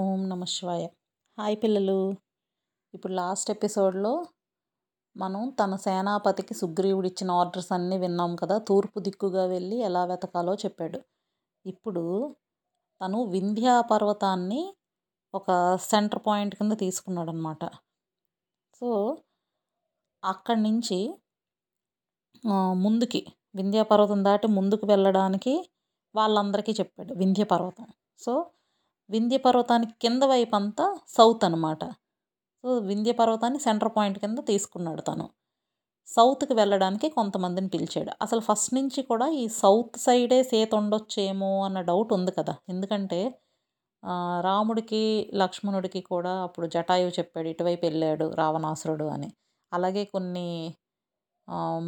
ఓం నమ శివాయ. హాయ్ పిల్లలు. ఇప్పుడు లాస్ట్ ఎపిసోడ్లో మనం తన సేనాపతికి సుగ్రీవుడు ఇచ్చిన ఆర్డర్స్ అన్నీ విన్నాం కదా తూర్పు దిక్కుగా వెళ్ళి ఎలా వెతకాలో చెప్పాడు. ఇప్పుడు తను వింధ్యా పర్వతాన్ని ఒక సెంటర్ పాయింట్ కింద తీసుకున్నాడు అనమాట సో అక్కడి నుంచి ముందుకి వింధ్యా పర్వతం దాటి ముందుకు వెళ్ళడానికి వాళ్ళందరికీ చెప్పాడు వింధ్య పర్వతం. సో వింధ్య పర్వతానికి కింద వైపు అంతా సౌత్ అనమాట సో వింధ్య పర్వతాన్ని సెంటర్ పాయింట్ కింద తీసుకున్నాడు తను. సౌత్కి వెళ్ళడానికి కొంతమందిని పిలిచాడు. అసలు ఫస్ట్ నుంచి కూడా ఈ సౌత్ సైడే సీత ఉండొచ్చేమో అన్న డౌట్ ఉంది కదా. ఎందుకంటే రాముడికి లక్ష్మణుడికి కూడా అప్పుడు జటాయువు చెప్పాడు ఇటువైపు వెళ్ళాడు రావణాసురుడు అని. అలాగే కొన్ని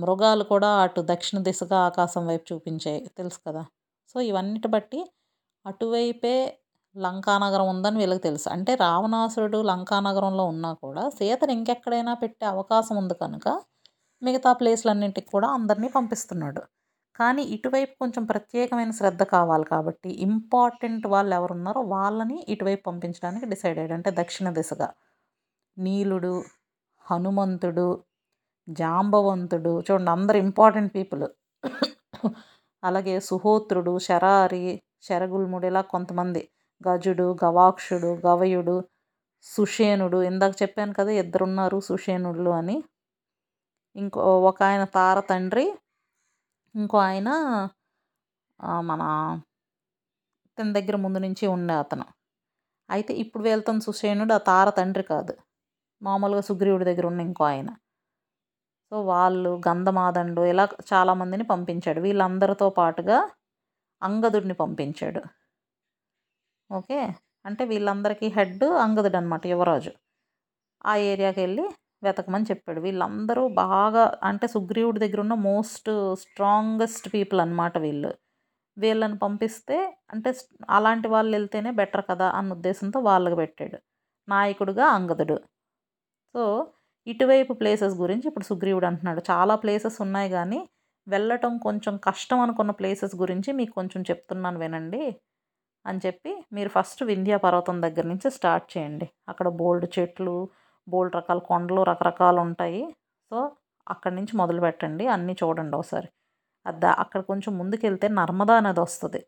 మృగాలు కూడా అటు దక్షిణ దిశగా ఆకాశం వైపు చూపించాయి. తెలుసు కదా? సో ఇవన్నిటి బట్టి అటువైపే లంకానగరం ఉందని వీళ్ళకి తెలుసు. అంటే రావణాసురుడు లంకానగరంలో ఉన్నా కూడా సీతను ఇంకెక్కడైనా పెట్టే అవకాశం ఉంది కనుక మిగతా ప్లేస్లన్నింటికి కూడా అందరినీ పంపిస్తున్నాడు. కానీ ఇటువైపు కొంచెం ప్రత్యేకమైన శ్రద్ధ కావాలి కాబట్టి ఇంపార్టెంట్ వాళ్ళు ఎవరున్నారో వాళ్ళని ఇటువైపు పంపించడానికి డిసైడ్ అయ్యాడు. అంటే దక్షిణ దిశగా. నీలుడు హనుమంతుడు జాంబవంతుడు చూడండి అందరు ఇంపార్టెంట్ పీపుల్. అలాగే సుహోత్రుడు శరారి శరగుల్ముడు ఇలా కొంతమంది. గజుడు గవాక్షుడు గవయుడు సుషేనుడు ఇందాక చెప్పాను కదా ఇద్దరున్నారు సుషేనుళ్ళు అని. ఇంకో ఒక ఆయన తార తండ్రి ఇంకో ఆయన మన తన దగ్గర ముందు నుంచి ఉండే అతను. అయితే ఇప్పుడు వెళ్తున్న సుషేనుడు ఆ తార తండ్రి కాదు. మామూలుగా సుగ్రీవుడి దగ్గర ఉన్న ఇంకో ఆయన. సో వాళ్ళు గంధమాదండు ఇలా చాలామందిని పంపించాడు. వీళ్ళందరితో పాటుగా అంగదుడిని పంపించాడు. ఓకే? అంటే వీళ్ళందరికీ హెడ్ అంగదుడు అనమాట యువరాజు. ఆ ఏరియాకి వెళ్ళి వెతకమని చెప్పాడు. వీళ్ళందరూ బాగా అంటే సుగ్రీవుడి దగ్గర ఉన్న మోస్ట్ స్ట్రాంగెస్ట్ పీపుల్ అనమాట వీళ్ళు. వీళ్ళని పంపిస్తే అంటే అలాంటి వాళ్ళు వెళ్తేనే బెటర్ కదా అన్న ఉద్దేశంతో వాళ్ళకి పెట్టాడు. నాయకుడుగా అంగదుడు. సో ఇటువైపు ప్లేసెస్ గురించి ఇప్పుడు సుగ్రీవుడు అంటున్నాడు. చాలా ప్లేసెస్ ఉన్నాయి కానీ వెళ్ళటం కొంచెం కష్టం అనుకున్న ప్లేసెస్ గురించి మీకు కొంచెం చెప్తున్నాను వినండి. అని చెప్పి మీరు ఫస్ట్ వింధ్యా పర్వతం దగ్గర నుంచి స్టార్ట్ చేయండి. అక్కడ బోల్డ్ చెట్లు బోల్డ్ రకాల కొండలు రకరకాలు ఉంటాయి. సో అక్కడి నుంచి మొదలు పెట్టండి. అన్నీ చూడండి ఒకసారి. అది అక్కడ కొంచెం ముందుకెళ్తే నర్మదా నది వస్తుంది.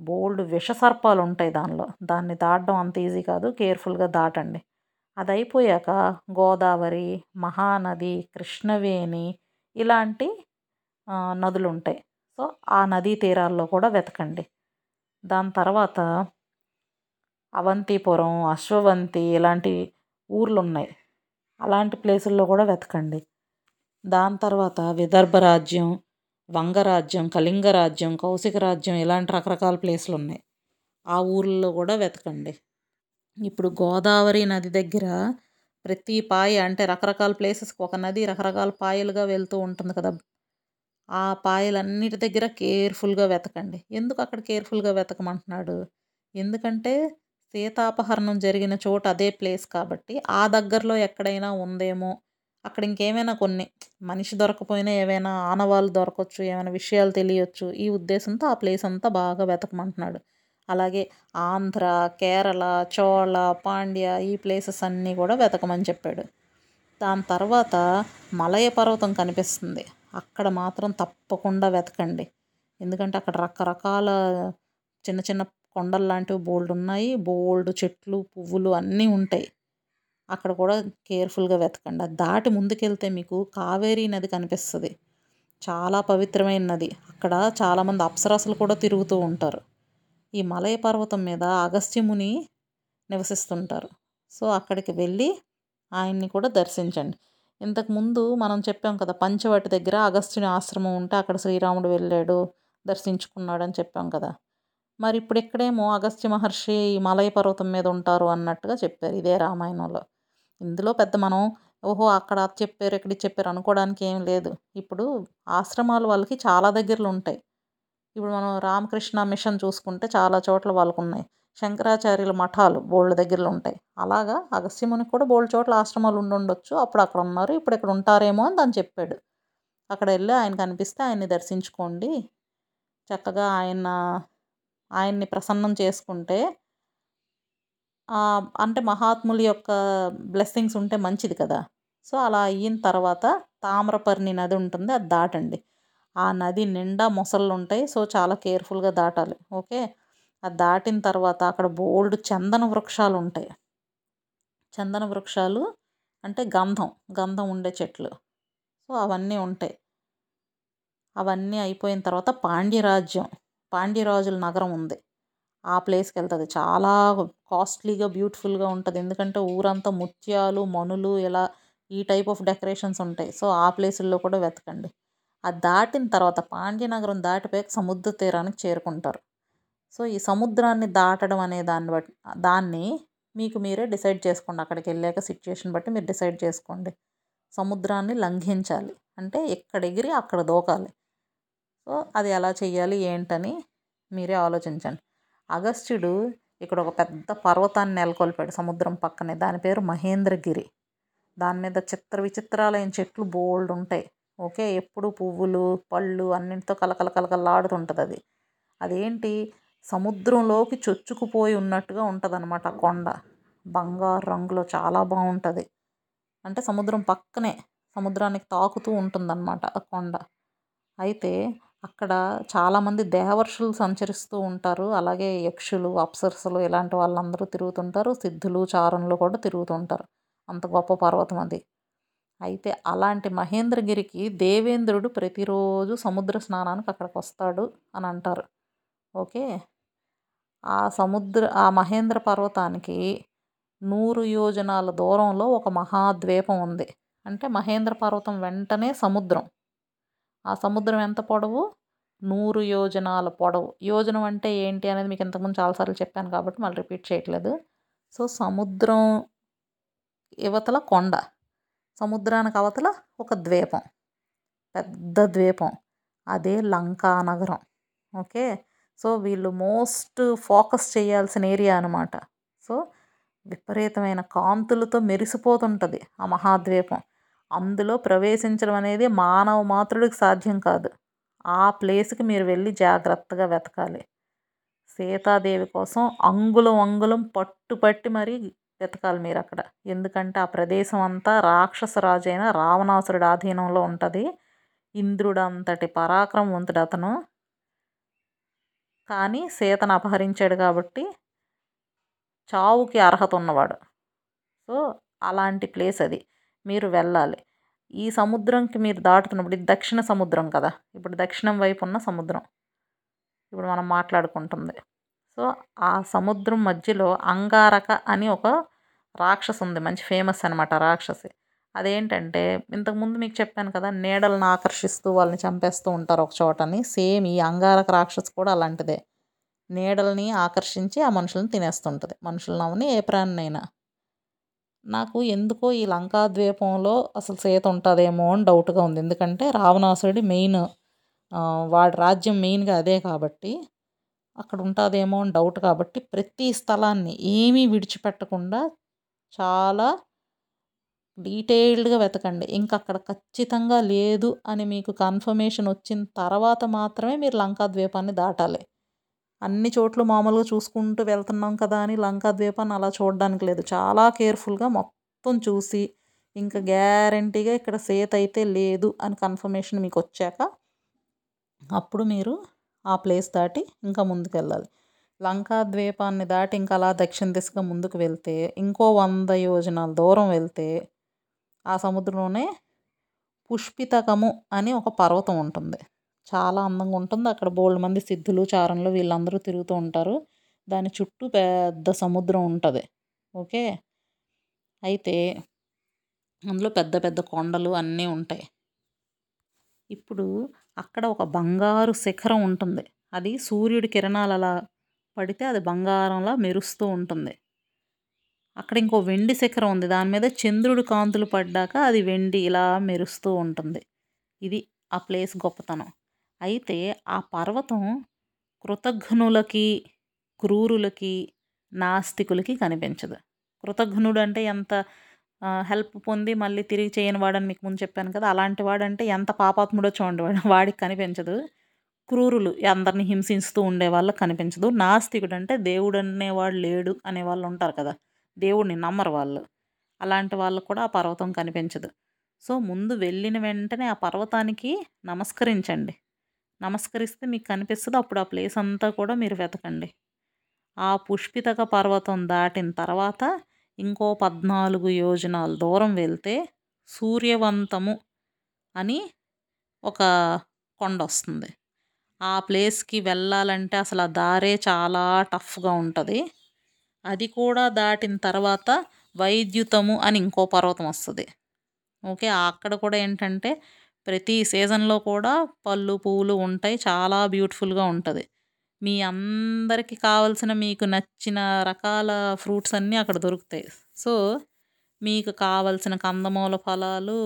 బోల్డ్ విషసర్పాలు ఉంటాయి దానిలో. దాన్ని దాటడం అంత ఈజీ కాదు. కేర్ఫుల్గా దాటండి. అది అయిపోయాక గోదావరి మహానది కృష్ణవేణి ఇలాంటి నదులు ఉంటాయి. సో ఆ నదీ తీరాల్లో కూడా వెతకండి. దాని తర్వాత అవంతిపురం అశ్వవంతి ఇలాంటి ఊర్లు ఉన్నాయి అలాంటి ప్లేసుల్లో కూడా వెతకండి. దాని తర్వాత విదర్భ రాజ్యం వంగరాజ్యం కళింగ రాజ్యం కౌశిక రాజ్యం ఇలాంటి రకరకాల ప్లేసులు ఉన్నాయి ఆ ఊర్లలో కూడా వెతకండి. ఇప్పుడు గోదావరి నది దగ్గర ప్రతి పాయ అంటే రకరకాల ప్లేసెస్కి ఒక నది రకరకాల పాయలుగా వెళ్తూ ఉంటుంది కదా. ఆ పాయలన్నిటి దగ్గర కేర్ఫుల్గా వెతకండి. ఎందుకు అక్కడ కేర్ఫుల్గా వెతకమంటున్నాడు? ఎందుకంటే సీతాపహరణం జరిగిన చోటు అదే ప్లేస్ కాబట్టి ఆ దగ్గరలో ఎక్కడైనా ఉందేమో అక్కడ ఇంకేమైనా కొన్ని మనిషి దొరకపోయినా ఏవైనా ఆనవాళ్ళు దొరకవచ్చు ఏమైనా విషయాలు తెలియచ్చు ఈ ఉద్దేశంతో ఆ ప్లేస్ అంతా బాగా వెతకమంటున్నాడు. అలాగే ఆంధ్ర కేరళ చోళ పాండ్య ఈ ప్లేసెస్ అన్నీ కూడా వెతకమని చెప్పాడు. దాని తర్వాత మలయ పర్వతం కనిపిస్తుంది. అక్కడ మాత్రం తప్పకుండా వెతకండి. ఎందుకంటే అక్కడ రకరకాల చిన్న చిన్న కొండలు లాంటివి బోల్డ్ ఉన్నాయి. బోల్డ్ చెట్లు పువ్వులు అన్నీ ఉంటాయి. అక్కడ కూడా కేర్ఫుల్గా వెతకండి. అది దాటి ముందుకెళ్తే మీకు కావేరీ నది కనిపిస్తుంది. చాలా పవిత్రమైన నది. అక్కడ చాలామంది అప్సరసలు కూడా తిరుగుతూ ఉంటారు. ఈ మలయ పర్వతం మీద అగస్త్యముని నివసిస్తుంటారు. సో అక్కడికి వెళ్ళి ఆయన్ని కూడా దర్శించండి. ఇంతకుముందు మనం చెప్పాం కదా పంచవటి దగ్గర అగస్త్యుని ఆశ్రమం ఉంటే అక్కడ శ్రీరాముడు వెళ్ళాడు దర్శించుకున్నాడు అని చెప్పాం కదా. మరి ఇప్పుడు ఇక్కడేమో అగస్త్య మహర్షి మలయ పర్వతం మీద ఉంటారు అన్నట్టుగా చెప్పారు ఇదే రామాయణంలో. ఇందులో పెద్ద మనం ఓహో అక్కడ చెప్పారు ఇక్కడ చెప్పారు అనుకోవడానికి ఏం లేదు. ఇప్పుడు ఆశ్రమాలు వాళ్ళకి చాలా దగ్గరలో ఉంటాయి. ఇప్పుడు మనం రామకృష్ణ మిషన్ చూసుకుంటే చాలా చోట్ల వాళ్ళకు ఉన్నాయి శంకరాచార్యుల మఠాలు బోల్డ్ దగ్గరలో ఉంటాయి. అలాగా అగస్త్యమునికి కూడా బోల్డ్ చోట్ల ఆశ్రమాలు ఉండుండొచ్చు అప్పుడు అక్కడ ఉన్నారు. ఇప్పుడు ఇక్కడ ఉంటారేమో అని తను చెప్పాడు. అక్కడ వెళ్ళి ఆయన కనిపిస్తే ఆయన్ని దర్శించుకోండి. చక్కగా ఆయన ఆయన్ని ప్రసన్నం చేసుకుంటే అంటే మహాత్ముల యొక్క బ్లెస్సింగ్స్ ఉంటే మంచిది కదా. సో అలా అయిన తర్వాత తామ్రపర్ణి నది ఉంటుంది. అది దాటండి. ఆ నది నిండా మొసళ్ళు ఉంటాయి. సో చాలా కేర్ఫుల్గా దాటాలి. ఓకే? అది దాటిన తర్వాత అక్కడ బోల్డ్ చందన వృక్షాలు ఉంటాయి చందన వృక్షాలు అంటే గంధం గంధం ఉండే చెట్లు. సో అవన్నీ ఉంటాయి. అవన్నీ అయిపోయిన తర్వాత పాండ్యరాజ్యం పాండ్యరాజుల నగరం ఉంది. ఆ ప్లేస్కి వెళ్తుంది చాలా కాస్ట్లీగా బ్యూటిఫుల్గా ఉంటుంది. ఎందుకంటే ఊరంతా ముత్యాలు మనులు ఇలా ఈ టైప్ ఆఫ్ డెకరేషన్స్ ఉంటాయి. సో ఆ ప్లేసుల్లో కూడా వెతకండి. అది దాటిన తర్వాత పాండ్యనగరం దాటిపోయాక సముద్ర తీరానికి చేరుకుంటారు. సో ఈ సముద్రాన్ని దాటడం అనే దాన్ని బట్టి దాన్ని మీకు మీరే డిసైడ్ చేసుకోండి. అక్కడికి వెళ్ళాక సిచ్యుయేషన్ బట్టి మీరు డిసైడ్ చేసుకోండి. సముద్రాన్ని లంఘించాలి. అంటే ఎక్కడ ఎగిరి అక్కడ దూకాలి. సో అది ఎలా చేయాలి ఏంటని మీరే ఆలోచించండి. అగస్త్యుడు ఇక్కడ ఒక పెద్ద పర్వతాన్ని నెలకొల్పాడు సముద్రం పక్కనే. దాని పేరు మహేంద్రగిరి. దాని మీద చిత్ర విచిత్రాలైన చెట్లు బోల్డ్ ఉంటాయి. ఓకే? ఎప్పుడు పువ్వులు పళ్ళు అన్నింటితో కలకల కలకలాడుతుంటుంది అది. అదేంటి? సముద్రంలోకి చొచ్చుకుపోయి ఉన్నట్టుగా ఉంటుంది అనమాట కొండ. బంగారు రంగులో చాలా బాగుంటుంది. అంటే సముద్రం పక్కనే సముద్రానికి తాకుతూ ఉంటుందన్నమాట ఆ కొండ. అయితే అక్కడ చాలామంది దేవర్షులు సంచరిస్తూ ఉంటారు. అలాగే యక్షులు అప్సర్సులు ఇలాంటి వాళ్ళందరూ తిరుగుతుంటారు. సిద్ధులు చారణులు కూడా తిరుగుతుంటారు. అంత గొప్ప పర్వతం అది. అయితే అలాంటి మహేంద్రగిరికి దేవేంద్రుడు ప్రతిరోజు సముద్ర స్నానానికి అక్కడికి వస్తాడు అని అంటారు. ఓకే? ఆ సముద్ర ఆ మహేంద్ర పర్వతానికి నూరు యోజనాల దూరంలో ఒక మహాద్వీపం ఉంది. అంటే మహేంద్ర పర్వతం వెంటనే సముద్రం. ఆ సముద్రం ఎంత పొడవు? నూరు యోజనాల పొడవు. యోజనం అంటే ఏంటి అనేది మీకు ఇంతకుముందు చాలాసార్లు చెప్పాను కాబట్టి మళ్ళీ రిపీట్ చేయట్లేదు. సో సముద్రం యువతల కొండ. సముద్రానికి అవతల ఒక ద్వీపం. పెద్ద ద్వీపం. అదే లంకా నగరం. ఓకే? సో వీళ్ళు మోస్ట్ ఫోకస్ చేయాల్సిన ఏరియా అనమాట సో విపరీతమైన కాంతులతో మెరిసిపోతుంటుంది ఆ మహాద్వీపం. అందులో ప్రవేశించడం అనేది మానవ మాతృడికి సాధ్యం కాదు. ఆ ప్లేస్కి మీరు వెళ్ళి జాగ్రత్తగా వెతకాలి. సీతాదేవి కోసం అంగుళం అంగుళం పట్టు పట్టి మరీ వెతకాలి మీరు అక్కడ. ఎందుకంటే ఆ ప్రదేశం అంతా రాక్షసరాజైన అయిన రావణాసురుడి ఆధీనంలో ఉంటుంది. ఇంద్రుడు అంతటి పరాక్రమవంతుడు అతను. కానీ సీతను అపహరించాడు కాబట్టి చావుకి అర్హత ఉన్నవాడు. సో అలాంటి ప్లేస్ అది. మీరు వెళ్ళాలి. ఈ సముద్రంకి మీరు దాటుతున్నప్పుడు ఇది దక్షిణ సముద్రం కదా. ఇప్పుడు దక్షిణం వైపు ఉన్న సముద్రం. ఇప్పుడు మనం మాట్లాడుకుంటుంది. సో ఆ సముద్రం మధ్యలో అంగారక అని ఒక రాక్షసు ఉంది మంచి ఫేమస్ అనమాట రాక్షసి. అదేంటంటే ఇంతకుముందు మీకు చెప్పాను కదా నీడలను ఆకర్షిస్తూ వాళ్ళని చంపేస్తూ ఉంటారు ఒక చోటని. సేమ్ ఈ అంగారక రాక్షసు కూడా అలాంటిదే. నీడల్ని ఆకర్షించి ఆ మనుషులను తినేస్తుంటుంది. మనుషులను అవని ఏ ప్రాణినైనా. నాకు ఎందుకో ఈ లంకా ద్వీపంలో అసలు సీత ఉంటుందేమో అని డౌట్గా ఉంది. ఎందుకంటే రావణాసురుడి మెయిన్ వాడి రాజ్యం మెయిన్గా అదే కాబట్టి అక్కడ ఉంటుందేమో అని డౌట్ కాబట్టి ప్రతి స్థలాన్ని ఏమీ విడిచిపెట్టకుండా చాలా డీటెయిల్డ్గా వెతకండి. ఇంకా అక్కడ ఖచ్చితంగా లేదు అని మీకు కన్ఫర్మేషన్ వచ్చిన తర్వాత మాత్రమే మీరు లంకా ద్వీపాన్ని దాటాలి. అన్ని చోట్లు మామూలుగా చూసుకుంటూ వెళ్తున్నాం కదా అని లంకా ద్వీపాన్ని అలా చూడడానికి లేదు. చాలా కేర్ఫుల్గా మొత్తం చూసి ఇంకా గ్యారంటీగా ఇక్కడ సేత్ అయితే లేదు అని కన్ఫర్మేషన్ మీకు వచ్చాక అప్పుడు మీరు ఆ ప్లేస్ దాటి ఇంకా ముందుకెళ్ళాలి. లంకా ద్వీపాన్ని దాటి ఇంకా అలా దక్షిణ దిశగా ముందుకు వెళ్తే ఇంకో వంద యోజనాల దూరం వెళ్తే ఆ సముద్రంలోనే పుష్పితకము అని ఒక పర్వతం ఉంటుంది. చాలా అందంగా ఉంటుంది. అక్కడ బోల్డ్ మంది సిద్ధులు చారణులు వీళ్ళందరూ తిరుగుతూ ఉంటారు. దాని చుట్టూ పెద్ద సముద్రం ఉంటుంది. ఓకే? అయితే అందులో పెద్ద పెద్ద కొండలు అన్నీ ఉంటాయి. ఇప్పుడు అక్కడ ఒక బంగారు శిఖరం ఉంటుంది. అది సూర్యుడి కిరణాలు అలా పడితే అది బంగారంలా మెరుస్తూ ఉంటుంది. అక్కడ ఇంకో వెండి శిఖరం ఉంది. దాని మీద చంద్రుడు కాంతులు పడ్డాక అది వెండి ఇలా మెరుస్తూ ఉంటుంది. ఇది ఆ ప్లేస్ గొప్పతనం. అయితే ఆ పర్వతం కృతఘ్నులకి క్రూరులకి నాస్తికులకి కనిపించదు. కృతఘ్నుడు అంటే ఎంత హెల్ప్ పొంది మళ్ళీ తిరిగి చేయని వాడని మీకు ముందు చెప్పాను కదా. అలాంటి వాడంటే ఎంత పాపాత్ముడో చూడండి. వాడు వాడికి కనిపించదు. క్రూరులు అందరిని హింసిస్తూ ఉండేవాళ్ళు కనిపించదు. నాస్తికుడు అంటే దేవుడు అనేవాడు లేడు అనేవాళ్ళు ఉంటారు కదా. దేవుడిని నమ్మరు వాళ్ళు. అలాంటి వాళ్ళు కూడా ఆ పర్వతం కనిపించదు. సో ముందు వెళ్ళిన వెంటనే ఆ పర్వతానికి నమస్కరించండి. నమస్కరిస్తే మీకు కనిపిస్తుంది అప్పుడు ఆ ప్లేస్ అంతా కూడా మీరు వెతకండి. ఆ పుష్పితక పర్వతం దాటిన తర్వాత ఇంకో పద్నాలుగు యోజనాల దూరం వెళ్తే సూర్యవంతము అని ఒక కొండ వస్తుంది. ఆ ప్లేస్కి వెళ్ళాలంటే అసలు ఆ దారే చాలా టఫ్గా ఉంటుంది. అది కూడా దాటిన తర్వాత వైద్యుతము అని ఇంకో పర్వతం వస్తుంది. ఓకే అక్కడ కూడా ఏంటంటే ప్రతి సీజన్లో కూడా పళ్ళు పువ్వులు ఉంటాయి చాలా బ్యూటిఫుల్గా ఉంటుంది. మీ అందరికీ కావాల్సిన మీకు నచ్చిన రకాల ఫ్రూట్స్ అన్నీ అక్కడ దొరుకుతాయి. సో మీకు కావలసిన కందమూల ఫలాలు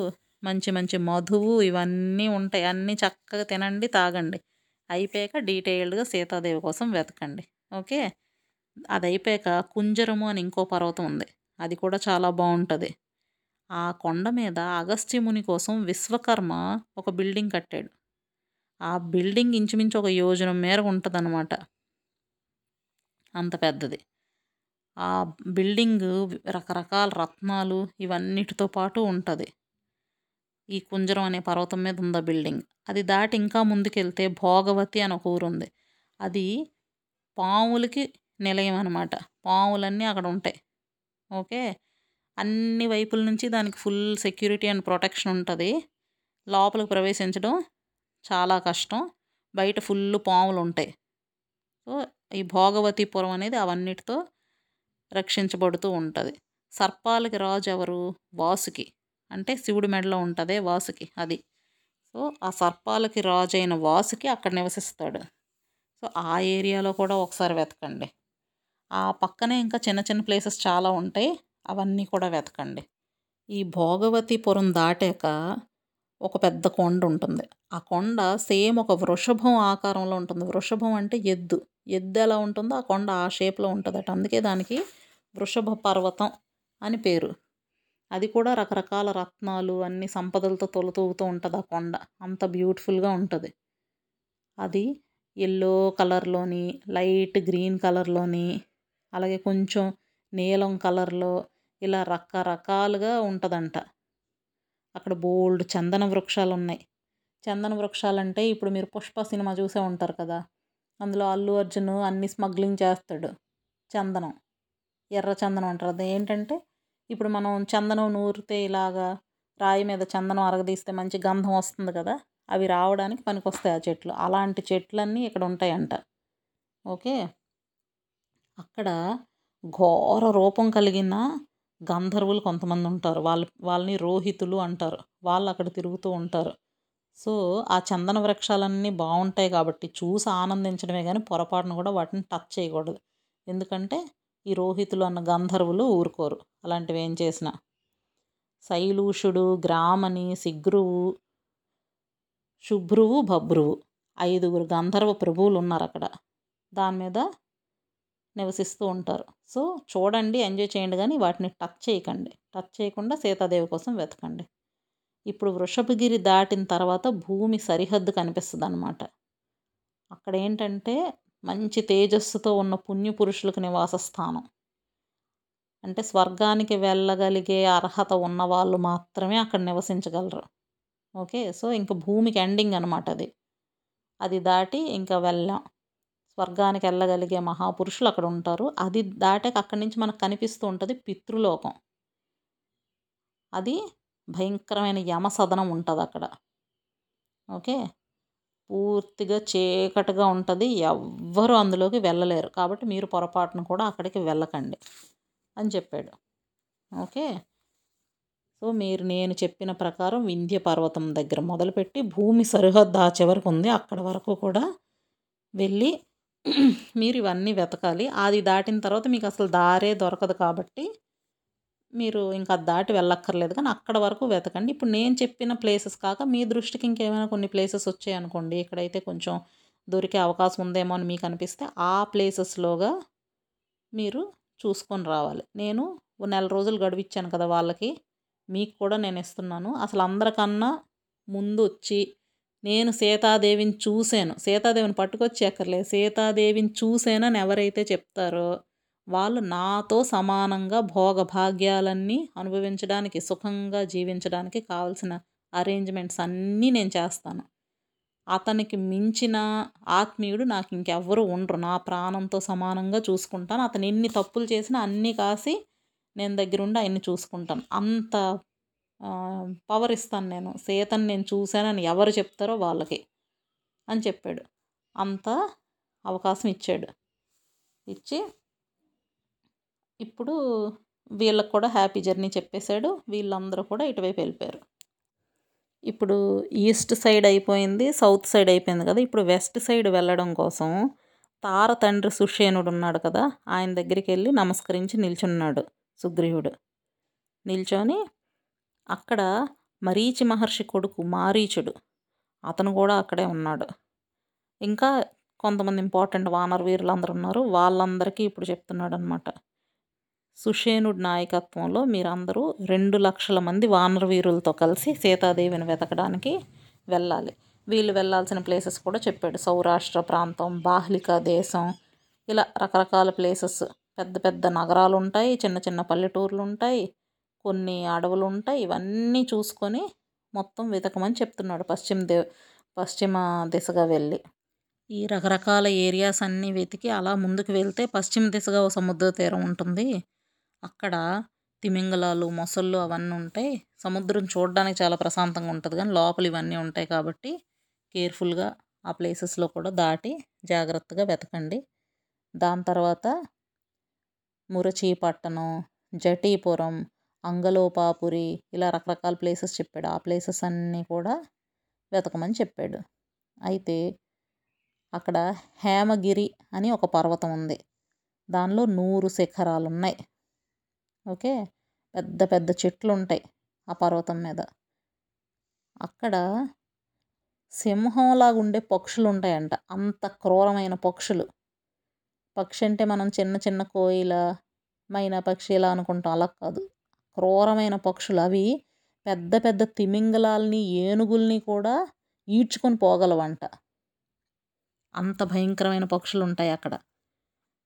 మంచి మంచి మధువు ఇవన్నీ ఉంటాయి. అన్నీ చక్కగా తినండి తాగండి. అయిపోయాక డీటెయిల్డ్గా సీతాదేవి కోసం వెతకండి. ఓకే? అది అయిపోయాక కుంజరము అని ఇంకో పర్వతం ఉంది. అది కూడా చాలా బాగుంటుంది ఆ కొండ మీద అగస్త్యముని కోసం విశ్వకర్మ ఒక బిల్డింగ్ కట్టాడు. ఆ బిల్డింగ్ ఇంచుమించు ఒక యోజనం మేర ఉంటుందన్నమాట. అంత పెద్దది. ఆ బిల్డింగ్ రకరకాల రత్నాలు ఇవన్నిటితో పాటు ఉంటుంది. ఈ కుంజరం అనే పర్వతం మీద ఉంది బిల్డింగ్. అది దాటి ఇంకా ముందుకెళ్తే భోగవతి అని ఒక ఊరు ఉంది అది పాములకి నిలయం అనమాట పాములన్నీ అక్కడ ఉంటాయి. ఓకే? అన్ని వైపుల నుంచి దానికి ఫుల్ సెక్యూరిటీ అండ్ ప్రొటెక్షన్ ఉంటుంది. లోపలికి ప్రవేశించడం చాలా కష్టం. బయట ఫుల్ పాములు ఉంటాయి సో ఈ భోగవతిపురం అనేది అవన్నిటితో రక్షించబడుతూ ఉంటుంది. సర్పాలకి రాజు ఎవరు? వాసుకి. అంటే శివుడి మెడలో ఉంటుంది వాసుకి అది. సో ఆ సర్పాలకి రాజు అయిన వాసుకి అక్కడ నివసిస్తాడు. సో ఆ ఏరియాలో కూడా ఒకసారి వెతకండి. ఆ పక్కనే ఇంకా చిన్న చిన్న ప్లేసెస్ చాలా ఉంటాయి. అవన్నీ కూడా వెతకండి. ఈ భోగవతిపురం దాటాక ఒక పెద్ద కొండ ఉంటుంది. ఆ కొండ సేమ్ ఒక వృషభం ఆకారంలో ఉంటుంది. వృషభం అంటే ఎద్దు. ఎద్దు ఎలా ఉంటుందో ఆ కొండ ఆ షేప్లో ఉంటుందట. అందుకే దానికి వృషభ పర్వతం అని పేరు. అది కూడా రకరకాల రత్నాలు అన్ని సంపదలతో తొలతూగుతూ ఉంటుంది ఆ కొండ. అంత బ్యూటిఫుల్గా ఉంటుంది. అది ఎల్లో కలర్లోని లైట్ గ్రీన్ కలర్లోని అలాగే కొంచెం నీలం కలర్లో ఇలా రకరకాలుగా ఉంటుందంట. అక్కడ బోల్డ్ చందన వృక్షాలు ఉన్నాయి చందన వృక్షాలు అంటే ఇప్పుడు మీరు పుష్ప సినిమా చూసే ఉంటారు కదా అందులో అల్లు అర్జున్ అన్ని స్మగ్లింగ్ చేస్తాడు. చందనం ఎర్ర చందనం అంటారు. అది ఏంటంటే ఇప్పుడు మనం చందనం నూరితే ఇలాగా రాయి మీద చందనం అరగదీస్తే మంచి గంధం వస్తుంది కదా అవి రావడానికి పనికొస్తాయి ఆ చెట్లు. అలాంటి చెట్లన్నీ ఇక్కడ ఉంటాయంట. ఓకే? అక్కడ ఘోర రూపం కలిగిన గంధర్వులు కొంతమంది ఉంటారు. వాళ్ళు వాళ్ళని రోహితులు అంటారు. వాళ్ళు అక్కడ తిరుగుతూ ఉంటారు. సో ఆ చందన వృక్షాలన్నీ బాగుంటాయి కాబట్టి చూసి ఆనందించడమే కానీ పొరపాటున కూడా వాటిని టచ్ చేయకూడదు. ఎందుకంటే ఈ రోహితులు అన్న గంధర్వులు ఊరుకోరు. అలాంటివి ఏం చేసినా. శైలూషుడు గ్రామని సిగ్రువు శుభ్రువు భబ్రువు ఐదుగురు గంధర్వ ప్రభువులు ఉన్నారు అక్కడ. దాని మీద నివసిస్తూ ఉంటారు. సో చూడండి ఎంజాయ్ చేయండి కానీ వాటిని టచ్ చేయకండి. టచ్ చేయకుండా సీతాదేవి కోసం వెతకండి. ఇప్పుడు వృషభగిరి దాటిన తర్వాత భూమి సరిహద్దు కనిపిస్తుంది అనమాట అక్కడ ఏంటంటే మంచి తేజస్సుతో ఉన్న పుణ్యపురుషులకు నివాస స్థానం. అంటే స్వర్గానికి వెళ్ళగలిగే అర్హత ఉన్న వాళ్ళు మాత్రమే అక్కడ నివసించగలరు. ఓకే? సో ఇంకా భూమికి ఎండింగ్ అనమాట అది. అది దాటి ఇంకా వెళ్ళాం. స్వర్గానికి వెళ్ళగలిగే మహాపురుషులు అక్కడ ఉంటారు. అది దాటాక అక్కడి నుంచి మనకు కనిపిస్తూ ఉంటుంది పితృలోకం. అది భయంకరమైన యమ సదనం ఉంటుంది అక్కడ. ఓకే? పూర్తిగా చీకటిగా ఉంటుంది. ఎవ్వరు అందులోకి వెళ్ళలేరు. కాబట్టి మీరు పొరపాటును కూడా అక్కడికి వెళ్ళకండి అని చెప్పాడు. ఓకే? సో మీరు నేను చెప్పిన ప్రకారం వింధ్య పర్వతం దగ్గర మొదలుపెట్టి భూమి సరిహద్దు ఆ చివరికి ఉంది. అక్కడ వరకు కూడా వెళ్ళి మీరు ఇవన్నీ వెతకాలి. అది దాటిన తర్వాత మీకు అసలు దారే దొరకదు కాబట్టి మీరు ఇంకా దాటి వెళ్ళక్కర్లేదు కానీ అక్కడ వరకు వెతకండి. ఇప్పుడు నేను చెప్పిన ప్లేసెస్ కాక మీ దృష్టికి ఇంకేమైనా కొన్ని ప్లేసెస్ వచ్చాయనుకోండి ఇక్కడైతే కొంచెం దొరికే అవకాశం ఉందేమో అని మీకు అనిపిస్తే ఆ ప్లేసెస్లోగా మీరు చూసుకొని రావాలి. నేను నెల రోజులు గడివిచ్చాను కదా వాళ్ళకి. మీకు కూడా నేను ఇస్తున్నాను. అసలు అందరికన్నా ముందు వచ్చి నేను సీతాదేవిని చూశాను. సీతాదేవిని పట్టుకొచ్చి ఎక్కర్లేదు సీతాదేవిని చూశానని ఎవరైతే చెప్తారో వాళ్ళు నాతో సమానంగా భోగభాగ్యాలన్నీ అనుభవించడానికి సుఖంగా జీవించడానికి కావాల్సిన అరేంజ్మెంట్స్ అన్నీ నేను చేస్తాను. అతనికి మించిన ఆత్మీయుడు నాకు ఇంకెవ్వరూ ఉండరు. నా ప్రాణంతో సమానంగా చూసుకుంటాను. అతను ఎన్ని తప్పులు చేసినా అన్నీ కాసి నేను దగ్గరుండి ఆయన్ని చూసుకుంటాను. అంత పవర్ ఇస్తాను నేను. సీతని నేను చూశానని ఎవరు చెప్తారో వాళ్ళకి అని చెప్పాడు. అంత అవకాశం ఇచ్చాడు. ఇచ్చి ఇప్పుడు వీళ్ళకి కూడా హ్యాపీ జర్నీ చెప్పేశాడు. వీళ్ళందరూ కూడా ఇటువైపు వెళ్ళిపోయారు. ఇప్పుడు ఈస్ట్ సైడ్ అయిపోయింది సౌత్ సైడ్ అయిపోయింది కదా. ఇప్పుడు వెస్ట్ సైడ్ వెళ్ళడం కోసం తార తండ్రి సుషేనుడు ఉన్నాడు కదా. ఆయన దగ్గరికి వెళ్ళి నమస్కరించి నిల్చున్నాడు సుగ్రీవుడు. నిల్చొని అక్కడ మరీచి మహర్షి కొడుకు మారీచుడు. అతను కూడా అక్కడే ఉన్నాడు. ఇంకా కొంతమంది ఇంపార్టెంట్ వానర వీరులు అందరు ఉన్నారు. వాళ్ళందరికీ ఇప్పుడు చెప్తున్నాడు అనమాట సుషేనుడి నాయకత్వంలో మీరందరూ రెండు లక్షల మంది వానర వీరులతో కలిసి సీతాదేవిని వెతకడానికి వెళ్ళాలి. వీళ్ళు వెళ్ళాల్సిన ప్లేసెస్ కూడా చెప్పాడు. సౌరాష్ట్ర ప్రాంతం బాహ్లిక దేశం ఇలా రకరకాల ప్లేసెస్. పెద్ద పెద్ద నగరాలు ఉంటాయి చిన్న చిన్న పల్లెటూర్లు ఉంటాయి కొన్ని అడవులు ఉంటాయి ఇవన్నీ చూసుకొని మొత్తం వెతకమని చెప్తున్నాడు పశ్చిమ దే పశ్చిమ దిశగా వెళ్ళి. ఈ రకరకాల ఏరియాస్ అన్నీ వెతికి అలా ముందుకు వెళ్తే పశ్చిమ దిశగా ఓ సముద్ర తీరం ఉంటుంది. అక్కడ తిమింగలాలు మొసళ్ళు అవన్నీ ఉంటాయి. సముద్రం చూడడానికి చాలా ప్రశాంతంగా ఉంటుంది కానీ లోపల ఇవన్నీ ఉంటాయి కాబట్టి కేర్ఫుల్గా ఆ ప్లేసెస్లో కూడా దాటి జాగ్రత్తగా వెతకండి. దాని తర్వాత మురచీపట్టణం జటీపురం అంగలోపాపురి ఇలా రకరకాల ప్లేసెస్ చెప్పాడు. ఆ ప్లేసెస్ అన్నీ కూడా వెతకమని చెప్పాడు. అయితే అక్కడ హేమగిరి అని ఒక పర్వతం ఉంది. దానిలో నూరు శిఖరాలు ఉన్నాయి ఓకే? పెద్ద పెద్ద చెట్లు ఉంటాయి ఆ పర్వతం మీద. అక్కడ సింహంలాగా ఉండే పక్షులు ఉంటాయంట అంత క్రూరమైన పక్షులు. పక్షి అంటే మనం చిన్న చిన్న కోయిల మైనా పక్షి ఇలా అనుకుంటాం. అలా కాదు. క్రూరమైన పక్షులు. అవి పెద్ద పెద్ద తిమింగలాల్ని ఏనుగుల్ని కూడా ఈడ్చుకొని పోగలవంట. అంత భయంకరమైన పక్షులు ఉంటాయి అక్కడ.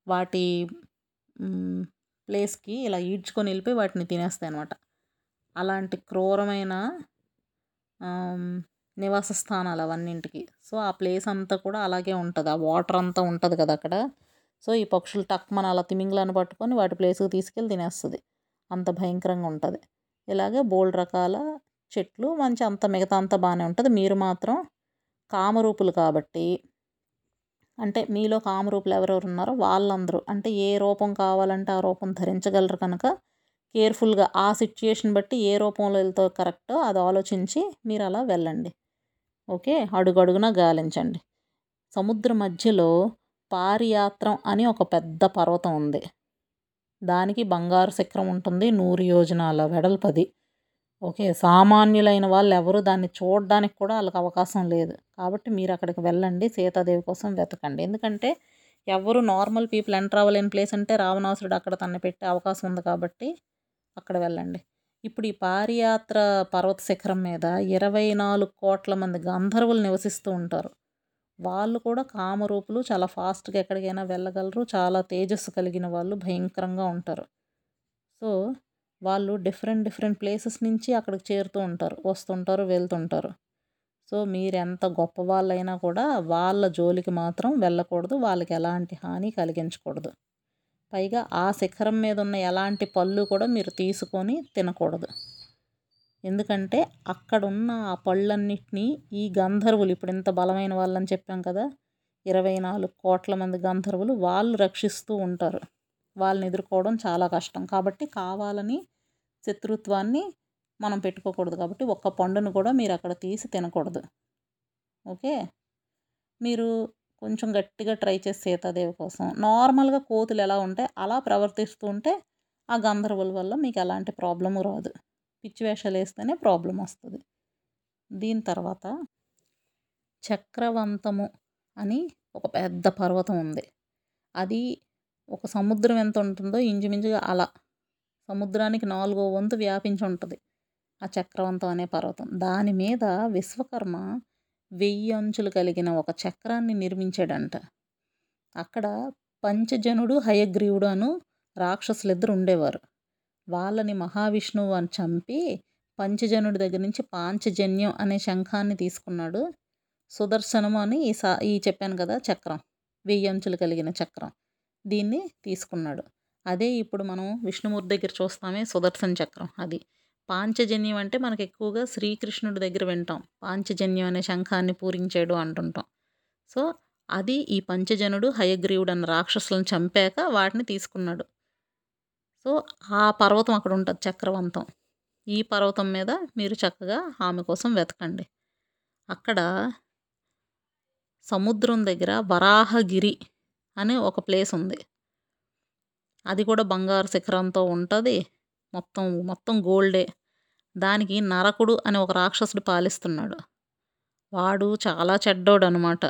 వాటి ప్లేస్కి ఇలా ఈడ్చుకొని వెళ్ళిపోయి వాటిని తినేస్తాయి అనమాట అలాంటి క్రూరమైన నివాస స్థానాలు అవన్నింటికి. సో ఆ ప్లేస్ అంతా కూడా అలాగే ఉంటుంది. ఆ వాటర్ అంతా ఉంటుంది కదా అక్కడ. సో ఈ పక్షులు టక్మన అలా తిమింగలాన్ని పట్టుకొని వాటి ప్లేస్కి తీసుకెళ్ళి తినేస్తుంది. అంత భయంకరంగా ఉంటుంది. ఇలాగే బోల్డ్ రకాల చెట్లు మంచి అంత మిగతా అంతా బాగానే ఉంటుంది. మీరు మాత్రం కామరూపులు కాబట్టి అంటే మీలో కామరూపులు ఎవరెవరు ఉన్నారో వాళ్ళందరూ అంటే ఏ రూపం కావాలంటే ఆ రూపం ధరించగలరు కనుక కేర్ఫుల్గా ఆ సిచ్యుయేషన్ బట్టి ఏ రూపంలో వెళ్తే కరెక్టో అది ఆలోచించి మీరు అలా వెళ్ళండి. ఓకే? అడుగడుగునా గాలించండి. సముద్ర మధ్యలో పారియాత్రం అని ఒక పెద్ద పర్వతం ఉంది. దానికి బంగారు శిఖరం ఉంటుంది నూరు యోజనాల వెడల్పది. ఓకే సామాన్యులైన వాళ్ళు ఎవరు దాన్ని చూడడానికి కూడా వాళ్ళకి అవకాశం లేదు. కాబట్టి మీరు అక్కడికి వెళ్ళండి సీతాదేవి కోసం వెతకండి. ఎందుకంటే ఎవరు నార్మల్ పీపుల్ ఎంటర్ అవ్వలేని ప్లేస్ అంటే రావణాసురుడు అక్కడ తన పెట్టే అవకాశం ఉంది కాబట్టి అక్కడ వెళ్ళండి. ఇప్పుడు ఈ పారియాత్ర పర్వత శిఖరం మీద ఇరవై నాలుగు కోట్ల మంది గంధర్వులు నివసిస్తూ ఉంటారు. వాళ్ళు కూడా కామరూపులు చాలా ఫాస్ట్గా ఎక్కడికైనా వెళ్ళగలరు. చాలా తేజస్సు కలిగిన వాళ్ళు భయంకరంగా ఉంటారు. సో వాళ్ళు డిఫరెంట్ డిఫరెంట్ ప్లేసెస్ నుంచి అక్కడికి చేరుతూ ఉంటారు. వస్తుంటారు వెళ్తుంటారు. సో మీరు ఎంత గొప్ప వాళ్ళైనా కూడా వాళ్ళ జోలికి మాత్రం వెళ్ళకూడదు. వాళ్ళకి ఎలాంటి హాని కలిగించకూడదు. పైగా ఆ శిఖరం మీద ఉన్న ఎలాంటి పళ్ళు కూడా మీరు తీసుకొని తినకూడదు. ఎందుకంటే అక్కడున్న ఆ పళ్ళన్నిటినీ ఈ గంధర్వులు ఇప్పుడు ఇంత బలమైన వాళ్ళని చెప్పాం కదా ఇరవై నాలుగు కోట్ల మంది గంధర్వులు వాళ్ళు రక్షిస్తూ ఉంటారు. వాళ్ళని ఎదుర్కోవడం చాలా కష్టం. కాబట్టి కావాలని శత్రుత్వాన్ని మనం పెట్టుకోకూడదు. కాబట్టి ఒక్క పండును కూడా మీరు అక్కడ తీసి తినకూడదు. ఓకే? మీరు కొంచెం గట్టిగా ట్రై చేసి సీతాదేవి కోసం. నార్మల్గా కోతులు ఎలా ఉంటాయి అలా ప్రవర్తిస్తూ ఉంటే ఆ గంధర్వుల వల్ల మీకు ఎలాంటి ప్రాబ్లము రాదు. పిచ్చి వేషాలు వేస్తేనే ప్రాబ్లం వస్తుంది. దీని తర్వాత చక్రవంతము అని ఒక పెద్ద పర్వతం ఉంది. అది ఒక సముద్రం ఎంత ఉంటుందో ఇంచుమించుగా అలా సముద్రానికి నాలుగో వంతు వ్యాపించి ఉంటుంది ఆ చక్రవంతం అనే పర్వతం. దాని మీద విశ్వకర్మ వెయ్యి అంచులు కలిగిన ఒక చక్రాన్ని నిర్మించాడంట. అక్కడ పంచజనుడు హయగ్రీవుడు అను రాక్షసులిద్దరు ఉండేవారు. వాళ్ళని మహావిష్ణువు అని చంపి పంచజనుడి దగ్గర నుంచి పాంచజన్యం అనే శంఖాన్ని తీసుకున్నాడు. సుదర్శనము అని ఈ సా ఈ చెప్పాను కదా చక్రం వెయ్యంచులు కలిగిన చక్రం. దీన్ని తీసుకున్నాడు. అదే ఇప్పుడు మనం విష్ణుమూర్తి దగ్గర చూస్తామే సుదర్శన చక్రం అది. పాంచజన్యం అంటే మనకు ఎక్కువగా శ్రీకృష్ణుడి దగ్గర వింటాం. పాంచజన్యం అనే శంఖాన్ని పూరించాడు అంటుంటాం. సో అది ఈ పంచజనుడు హయగ్రీవుడు అన్న రాక్షసులను చంపాక వాటిని తీసుకున్నాడు. సో ఆ పర్వతం అక్కడ ఉంటుంది చక్రవంతం. ఈ పర్వతం మీద మీరు చక్కగా ఆమె కోసం వెతకండి. అక్కడ సముద్రం దగ్గర వరాహగిరి అనే ఒక ప్లేస్ ఉంది. అది కూడా బంగారు శిఖరంతో ఉంటుంది. మొత్తం మొత్తం గోల్డే. దానికి నరకుడు అనే ఒక రాక్షసుడు పాలిస్తున్నాడు. వాడు చాలా చెడ్డోడు అనమాట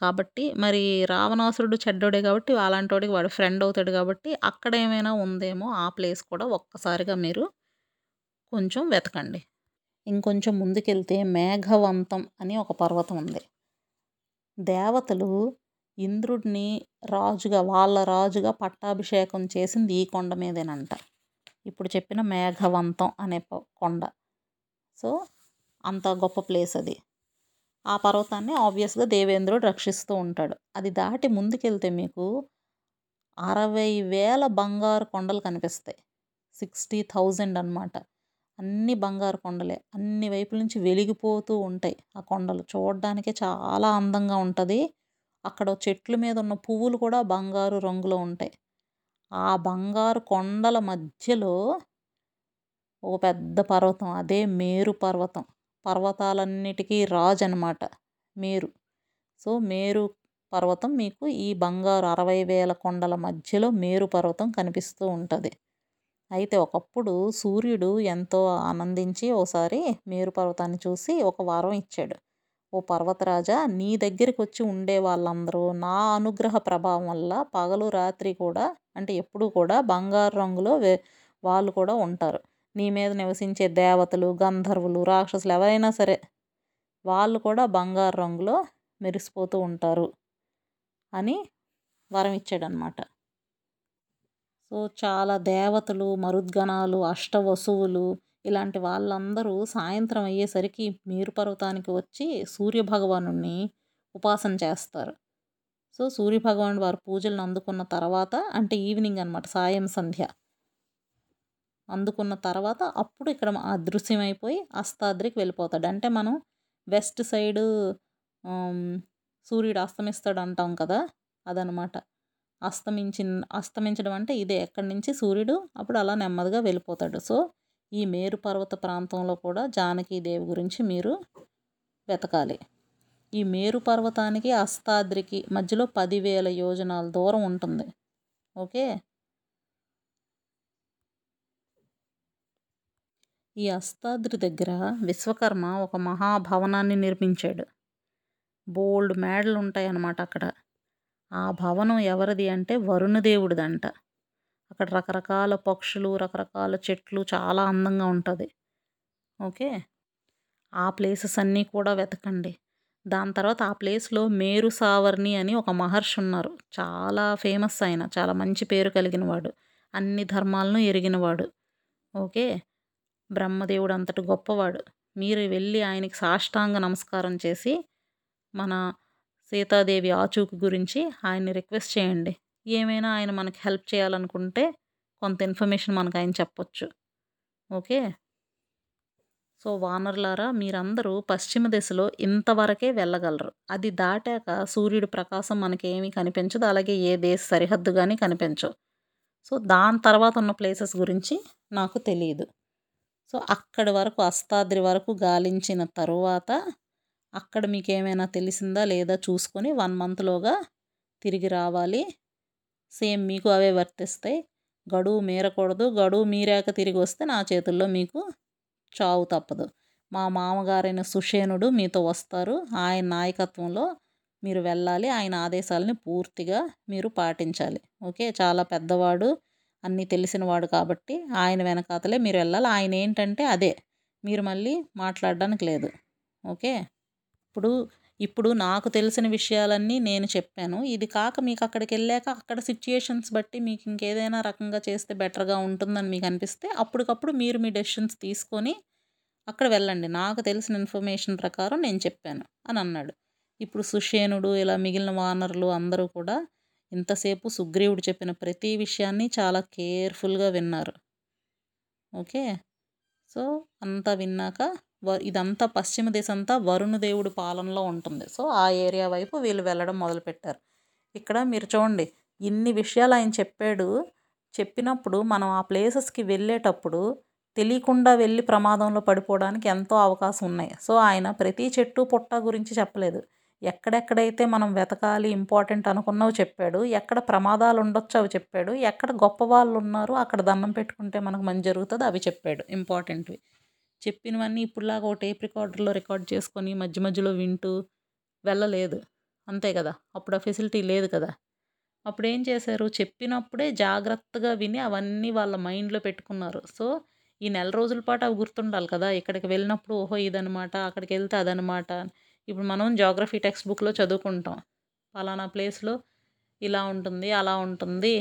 కాబట్టి మరి రావణాసురుడు చెడ్డోడే కాబట్టి అలాంటి వాడికి వాడు ఫ్రెండ్ అవుతాడు కాబట్టి అక్కడ ఏమైనా ఉందేమో ఆ ప్లేస్ కూడా ఒక్కసారిగా మీరు కొంచెం వెతకండి. ఇంకొంచెం ముందుకెళ్తే మేఘవంతం అని ఒక పర్వతం ఉంది. దేవతలు ఇంద్రుడిని రాజుగా వాళ్ళ రాజుగా పట్టాభిషేకం చేసింది ఈ కొండ మీదేనంట. ఇప్పుడు చెప్పిన మేఘవంతం అనే కొండ. సో అంత గొప్ప ప్లేస్ అది. ఆ పర్వతాన్ని ఆబ్వియస్గా దేవేంద్రుడు రక్షిస్తూ ఉంటాడు. అది దాటి ముందుకెళ్తే మీకు అరవై వేల బంగారు కొండలు కనిపిస్తాయి. సిక్స్టీ థౌజండ్ అనమాట అన్ని బంగారు కొండలే. అన్ని వైపుల నుంచి వెలిగిపోతూ ఉంటాయి ఆ కొండలు. చూడడానికే చాలా అందంగా ఉంటుంది. అక్కడ చెట్ల మీద ఉన్న పువ్వులు కూడా బంగారు రంగులో ఉంటాయి. ఆ బంగారు కొండల మధ్యలో ఒక పెద్ద పర్వతం అదే మేరు పర్వతం. పర్వతాలన్నిటికీ రాజు అనమాట మేరు. సో మేరు పర్వతం మీకు ఈ బంగారు అరవై వేల కొండల మధ్యలో మేరు పర్వతం కనిపిస్తూ ఉంటుంది. అయితే ఒకప్పుడు సూర్యుడు ఎంతో ఆనందించి ఓసారి మేరు పర్వతాన్ని చూసి ఒక వారం ఇచ్చాడు. ఓ పర్వతరాజా నీ దగ్గరికి వచ్చి ఉండే వాళ్ళందరూ నా అనుగ్రహ ప్రభావం వల్ల పగలు రాత్రి కూడా అంటే ఎప్పుడూ కూడా బంగారు రంగులో వే వాళ్ళు కూడా ఉంటారు. నీ మీద నివసించే దేవతలు గంధర్వులు రాక్షసులు ఎవరైనా సరే వాళ్ళు కూడా బంగారు రంగులో మెరిసిపోతూ ఉంటారు అని వరం ఇచ్చాడనమాట సో చాలా దేవతలు మరుద్గణాలు అష్టవసువులు ఇలాంటి వాళ్ళందరూ సాయంత్రం అయ్యేసరికి మీరు పర్వతానికి వచ్చి సూర్యభగవాను ఉపాసన చేస్తారు. సో సూర్యభగవానుడు వారి పూజలను అందుకున్న తర్వాత అంటే ఈవినింగ్ అనమాట సాయం సంధ్య. అందుకున్న తర్వాత అప్పుడు ఇక్కడ అదృశ్యమైపోయి అస్తాద్రికి వెళ్ళిపోతాడు. అంటే మనం వెస్ట్ సైడ్ సూర్యుడు అస్తమిస్తాడు అంటాం కదా అదనమాట. అస్తమించి అస్తమించడం అంటే ఇదే ఎక్కడి నుంచి సూర్యుడు అప్పుడు అలా నెమ్మదిగా వెళ్ళిపోతాడు. సో ఈ మేరు పర్వత ప్రాంతంలో కూడా జానకీదేవి గురించి మీరు వెతకాలి. ఈ మేరు పర్వతానికి అస్తాద్రికి మధ్యలో పదివేల యోజనాల దూరం ఉంటుంది. ఓకే? ఈ అస్తాద్రి దగ్గర విశ్వకర్మ ఒక మహాభవనాన్ని నిర్మించాడు. బోల్డ్ మేడలు ఉంటాయి అన్నమాట అక్కడ. ఆ భవనం ఎవరిది అంటే వరుణదేవుడిదంట అక్కడ రకరకాల పక్షులు రకరకాల చెట్లు చాలా అందంగా ఉంటుంది. ఓకే? ఆ ప్లేసెస్ అన్నీ కూడా వెతకండి. దాని తర్వాత ఆ ప్లేస్లో మేరు సావర్ణి అని ఒక మహర్షి ఉన్నారు. చాలా ఫేమస్ ఆయన. చాలా మంచి పేరు కలిగిన వాడు అన్ని ధర్మాలను ఎరిగినవాడు. ఓకే? బ్రహ్మదేవుడు అంతటి గొప్పవాడు. మీరు వెళ్ళి ఆయనకి సాష్టాంగ నమస్కారం చేసి మన సీతాదేవి ఆచూకి గురించి ఆయన్ని రిక్వెస్ట్ చేయండి. ఏమైనా ఆయన మనకు హెల్ప్ చేయాలనుకుంటే కొంత ఇన్ఫర్మేషన్ మనకు ఆయన చెప్పొచ్చు. ఓకే? సో వానరులారా మీరందరూ పశ్చిమ దిశలో ఇంతవరకే వెళ్ళగలరు. అది దాటాక సూర్యుడి ప్రకాశం మనకేమీ కనిపించదు. అలాగే ఏ దేశ సరిహద్దు కానీ కనిపించవు. సో దాని తర్వాత ఉన్న ప్లేసెస్ గురించి నాకు తెలియదు సో అక్కడి వరకు అస్తాద్రి వరకు గాలించిన తరువాత అక్కడ మీకు ఏమైనా తెలిసిందా? లేదా? చూసుకొని వన్ మంత్లోగా తిరిగి రావాలి. సేమ్ మీకు అవే వర్తిస్తాయి. గడువు మీరకూడదు. గడువు మీరాక తిరిగి వస్తే నా చేతుల్లో మీకు చావు తప్పదు. మా మామగారైన సుషేనుడు మీతో వస్తారు. ఆయన నాయకత్వంలో మీరు వెళ్ళాలి. ఆయన ఆదేశాలని పూర్తిగా మీరు పాటించాలి. ఓకే? చాలా పెద్దవాడు. అన్నీ తెలిసినవాడు కాబట్టి ఆయన వెనకాతలే మీరు వెళ్ళాలి. ఆయన ఏంటంటే అదే. మీరు మళ్ళీ మాట్లాడడానికి లేదు. ఓకే? ఇప్పుడు ఇప్పుడు నాకు తెలిసిన విషయాలన్నీ నేను చెప్పాను. ఇది కాక మీకు అక్కడికి వెళ్ళాక అక్కడ సిచ్యుయేషన్స్ బట్టి మీకు ఇంకేదైనా రకంగా చేస్తే బెటర్గా ఉంటుందని మీకు అనిపిస్తే అప్పటికప్పుడు మీరు మీ డెసిషన్స్ తీసుకొని అక్కడ వెళ్ళండి. నాకు తెలిసిన ఇన్ఫర్మేషన్ ప్రకారం నేను చెప్పాను అని అన్నాడు. ఇప్పుడు సుషేనుడు ఇలా మిగిలిన వానరులు అందరూ కూడా ఇంతసేపు సుగ్రీవుడు చెప్పిన ప్రతి విషయాన్ని చాలా కేర్ఫుల్గా విన్నారు. ఓకే? సో అంతా విన్నాక వ ఇదంతా పశ్చిమ దేశం అంతా వరుణదేవుడి పాలనలో ఉంటుంది. సో ఆ ఏరియా వైపు వీళ్ళు వెళ్ళడం మొదలుపెట్టారు. ఇక్కడ మీరు చూడండి ఇన్ని విషయాలు ఆయన చెప్పాడు. చెప్పినప్పుడు మనం ఆ ప్లేసెస్కి వెళ్ళేటప్పుడు తెలియకుండా వెళ్ళి ప్రమాదంలో పడిపోవడానికి ఎంతో అవకాశం ఉన్నాయి. సో ఆయన ప్రతి చెట్టు పుట్ట గురించి చెప్పలేదు. ఎక్కడెక్కడైతే మనం వెతకాలి ఇంపార్టెంట్ అనుకున్నవి చెప్పాడు ఎక్కడ ప్రమాదాలు ఉండొచ్చు అవి చెప్పాడు ఎక్కడ గొప్ప వాళ్ళు ఉన్నారు అక్కడ దండం పెట్టుకుంటే మనకు మంచి జరుగుతుంది అవి చెప్పాడు ఇంపార్టెంట్వి. చెప్పినవన్నీ ఇప్పుడులాగా ఒక టేప్ రికార్డర్లో రికార్డ్ చేసుకొని మధ్య మధ్యలో వింటూ వెళ్ళలేదు. అంతే కదా అప్పుడు ఆ ఫెసిలిటీ లేదు కదా. అప్పుడు ఏం చేశారు? చెప్పినప్పుడే జాగ్రత్తగా విని అవన్నీ వాళ్ళ మైండ్లో పెట్టుకున్నారు. సో ఈ నెల రోజుల పాటు అవి గుర్తుండాలి కదా ఇక్కడికి వెళ్ళినప్పుడు ఓహో ఇదనమాట అక్కడికి వెళ్తే అదనమాట ఇప్పుడు మనం జాగ్రఫీ టెక్స్ట్ బుక్లో చదువుకుంటాం. పలానా ప్లేస్లో ఇలా ఉంటుంది అలా ఉంటుంది.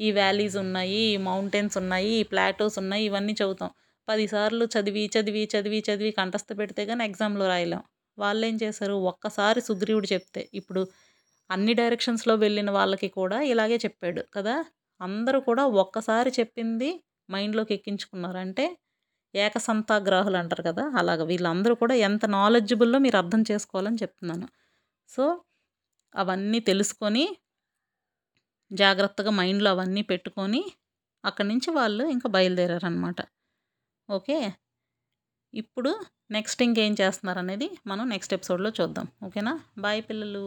ఈ వ్యాలీస్ ఉన్నాయి ఈ మౌంటైన్స్ ఉన్నాయి ఈ ప్లాటోస్ ఉన్నాయి ఇవన్నీ చదువుతాం. పదిసార్లు చదివి చదివి చదివి చదివి కంఠస్థ పెడితే కానీ ఎగ్జామ్లో రాయలేం. వాళ్ళు ఏం చేశారు? ఒక్కసారి సుగ్రీవుడు చెప్తే ఇప్పుడు అన్ని డైరెక్షన్స్లో వెళ్ళిన వాళ్ళకి కూడా ఇలాగే చెప్పాడు కదా? అందరూ కూడా ఒక్కసారి చెప్పింది మైండ్లోకి ఎక్కించుకున్నారు. అంటే ఏకసంతాగ్రాహులు అంటారు కదా అలాగ వీళ్ళందరూ కూడా ఎంత నాలెడ్జబుల్లో మీరు అర్థం చేసుకోవాలని చెప్తున్నాను. సో అవన్నీ తెలుసుకొని జాగ్రత్తగా మైండ్లో అవన్నీ పెట్టుకొని అక్కడి నుంచి వాళ్ళు ఇంకా బయలుదేరారనమాట ఓకే? ఇప్పుడు నెక్స్ట్ ఇంకేం చేస్తున్నారు అనేది మనం నెక్స్ట్ ఎపిసోడ్లో చూద్దాం. ఓకేనా? బాయ్ పిల్లలు.